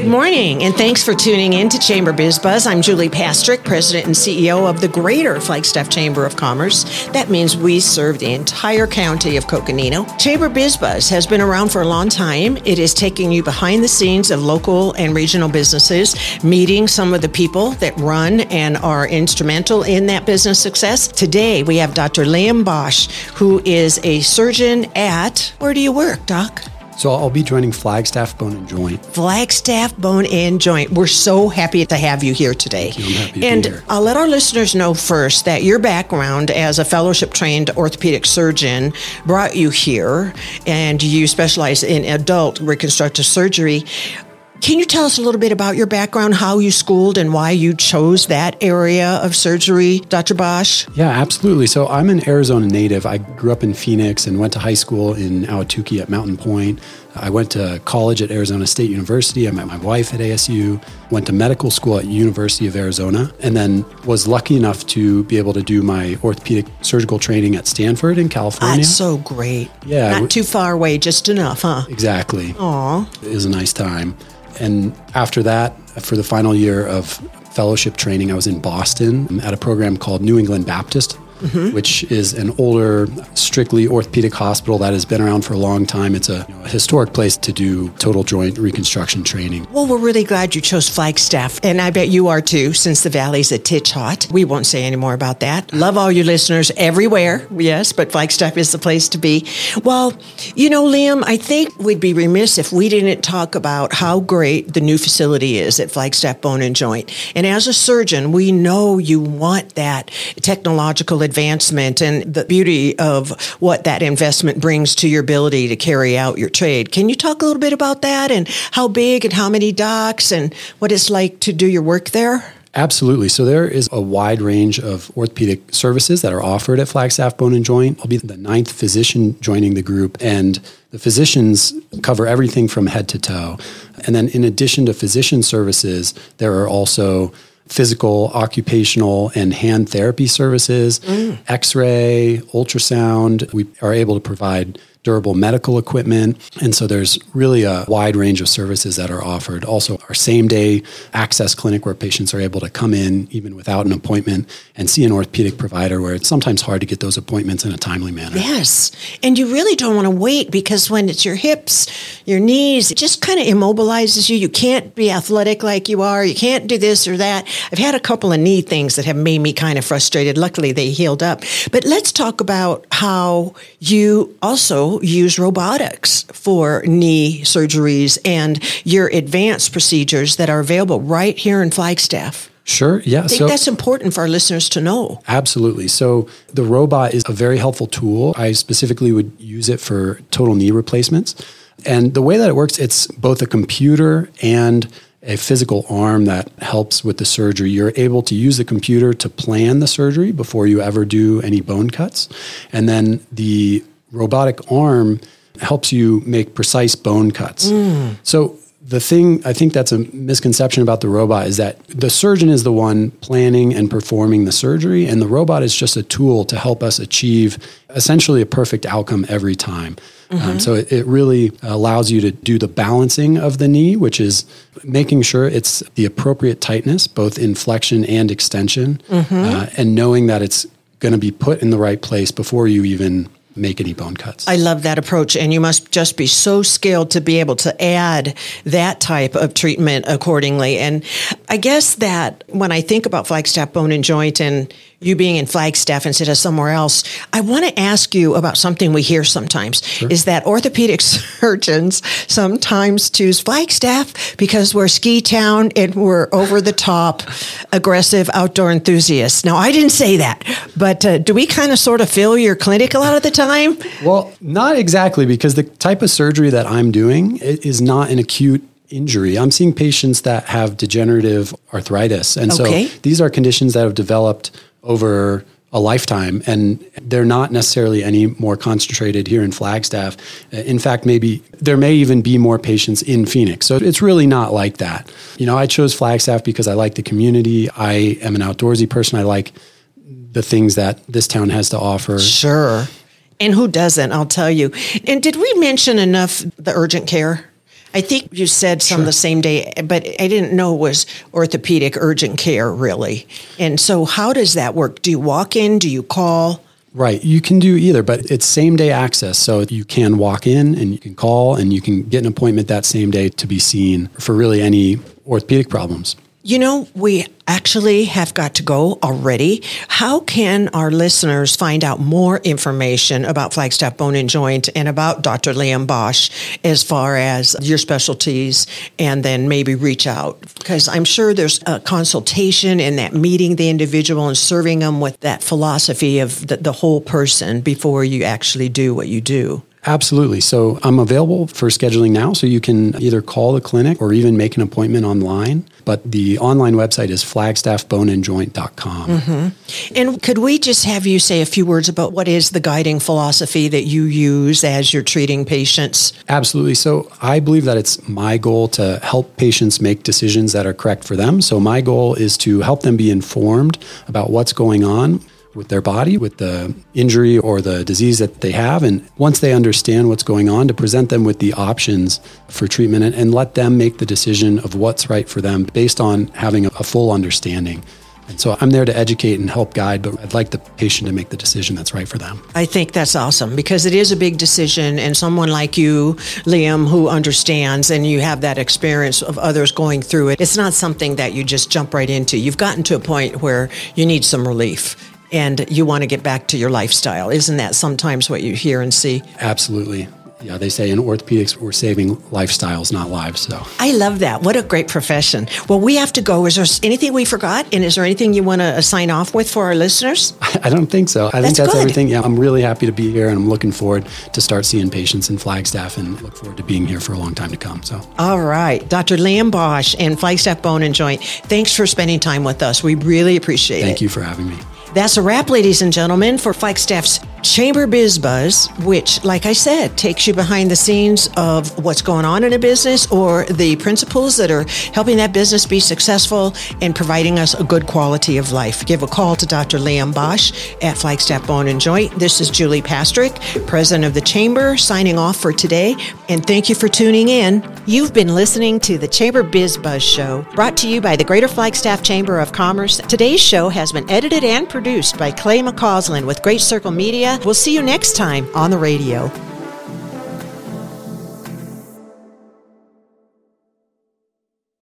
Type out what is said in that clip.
Good morning, and thanks for tuning in to Chamber Biz Buzz. I'm Julie Pastrick, President and CEO of the Greater Flagstaff Chamber of Commerce. That means we serve the entire county of Coconino. Chamber Biz Buzz has been around for a long time. It is taking you behind the scenes of local and regional businesses, meeting some of the people that run and are instrumental in that business success. Today, we have Dr. Liam Bosch, who is a surgeon at, where do you work, Doc? So I'll be joining Flagstaff Bone and Joint. Flagstaff Bone and Joint. We're so happy to have you here today. I'm happy to and be here. I'll let our listeners know first that your background as a fellowship trained orthopedic surgeon brought you here, and you specialize in adult reconstructive surgery. Can you tell us a little bit about your background, how you schooled, and why you chose that area of surgery, Dr. Bosch? Yeah, absolutely. So I'm an Arizona native. I grew up in Phoenix and went to high school in Ahwatukee at Mountain Pointe. I went to college at Arizona State University. I met my wife at ASU. Went to medical school at University of Arizona, and then was lucky enough to be able to do my orthopedic surgical training at Stanford in California. That's so great. Yeah, Not too far away, just enough, huh? Exactly. Aw. It was a nice time. And after that, for the final year of fellowship training, I was in Boston at a program called New England Baptist, which is an older, strictly orthopedic hospital that has been around for a long time. It's a, you know, a historic place to do total joint reconstruction training. Well, we're really glad you chose Flagstaff, and I bet you are too, since the valley's a titch hot. We won't say any more about that. Love all your listeners everywhere, yes, but Flagstaff is the place to be. Well, you know, Liam, I think we'd be remiss if we didn't talk about how great the new facility is at Flagstaff Bone and Joint. And as a surgeon, we know you want that technological advancement and the beauty of what that investment brings to your ability to carry out your trade. Can you talk a little bit about that and how big and how many docs and what it's like to do your work there? Absolutely. So there is a wide range of orthopedic services that are offered at Flagstaff Bone and Joint. I'll be the ninth physician joining the group, and the physicians cover everything from head to toe. And then, in addition to physician services, there are also physical, occupational, and hand therapy services, mm. x ray, ultrasound. We are able to provide durable medical equipment. And so there's really a wide range of services that are offered. Also, our same day access clinic where patients are able to come in even without an appointment and see an orthopedic provider where it's sometimes hard to get those appointments in a timely manner. Yes. And you really don't want to wait because when it's your hips, your knees, it just kind of immobilizes you. You can't be athletic like you are. You can't do this or that. I've had a couple of knee things that have made me kind of frustrated. Luckily, they healed up. But let's talk about how you also use robotics for knee surgeries and your advanced procedures that are available right here in Flagstaff. Sure. Yeah. I think so that's important for our listeners to know. Absolutely. So the robot is a very helpful tool. I specifically would use it for total knee replacements. And the way that it works, it's both a computer and a physical arm that helps with the surgery. You're able to use the computer to plan the surgery before you ever do any bone cuts. And then the robotic arm helps you make precise bone cuts. So the thing I think that's a misconception about the robot is that the surgeon is the one planning and performing the surgery, and the robot is just a tool to help us achieve essentially a perfect outcome every time. Um, so it, it really allows you to do the balancing of the knee, which is making sure it's the appropriate tightness, both in flexion and extension, uh, and knowing that it's going to be put in the right place before you even make any bone cuts. I love that approach, and you must just be so skilled to be able to add that type of treatment accordingly. And I guess that when I think about Flagstaff Bone and Joint and you being in Flagstaff instead of somewhere else, I want to ask you about something we hear sometimes is that orthopedic surgeons sometimes choose Flagstaff because we're ski town and we're over the top, aggressive outdoor enthusiasts. Now, I didn't say that, but uh, do we kind of sort of fill your clinic a lot of the time? Well, not exactly, because the type of surgery that I'm doing is not an acute injury. I'm seeing patients that have degenerative arthritis. And Okay. so these are conditions that have developed over a lifetime and they're not necessarily any more concentrated here in Flagstaff. In fact, maybe there may even be more patients in Phoenix. So it's really not like that. You know, I chose Flagstaff because I like the community. I am an outdoorsy person. I like the things that this town has to offer. Sure. And who doesn't? I'll tell you. And did we mention enough the urgent care? I think you said some sure. the same day, but I didn't know it was orthopedic urgent care really. And so, how does that work? Do you walk in? Do you call? Right. You can do either, but it's same day access. So you can walk in and you can call and you can get an appointment that same day to be seen for really any orthopedic problems. You know, we actually have got to go already. How can our listeners find out more information about Flagstaff Bone and Joint and about Dr. Liam Bosch as far as your specialties and then maybe reach out? Because I'm sure there's a consultation in that meeting the individual and serving them with that philosophy of the, the whole person before you actually do what you do. Absolutely. So I'm available for scheduling now. So you can either call the clinic or even make an appointment online. But the online website is flagstaffboneandjoint.com. Mm-hmm. And could we just have you say a few words about what is the guiding philosophy that you use as you're treating patients? Absolutely. So I believe that it's my goal to help patients make decisions that are correct for them. So my goal is to help them be informed about what's going on with their body, with the injury or the disease that they have. And once they understand what's going on, to present them with the options for treatment and, and let them make the decision of what's right for them based on having a, a full understanding. And so I'm there to educate and help guide, but I'd like the patient to make the decision that's right for them. I think that's awesome because it is a big decision. And someone like you, Liam, who understands and you have that experience of others going through it, it's not something that you just jump right into. You've gotten to a point where you need some relief and you want to get back to your lifestyle. Isn't that sometimes what you hear and see? Absolutely. Yeah, they say in orthopedics we're saving lifestyles, not lives. So I love that. What a great profession. Well, we have to go. Is there anything we forgot? And is there anything you want to uh, sign off with for our listeners? I don't think so. I that's think that's good. everything. Yeah, I'm really happy to be here, and I'm looking forward to start seeing patients in Flagstaff, and look forward to being here for a long time to come. So all right, Dr. Liam Bosch and Flagstaff Bone and Joint. Thanks for spending time with us. We really appreciate Thank it. Thank you for having me. That's a wrap, ladies and gentlemen, for Flagstaff's Chamber Biz Buzz, which, like I said, takes you behind the scenes of what's going on in a business or the principles that are helping that business be successful and providing us a good quality of life. Give a call to Dr. Liam Bosch at Flagstaff Bone and Joint. This is Julie Pastrick, president of the Chamber, signing off for today. And thank you for tuning in. You've been listening to the Chamber Biz Buzz Show, brought to you by the Greater Flagstaff Chamber of Commerce. Today's show has been edited and produced by Clay McCausland with Great Circle Media. We'll see you next time on the radio.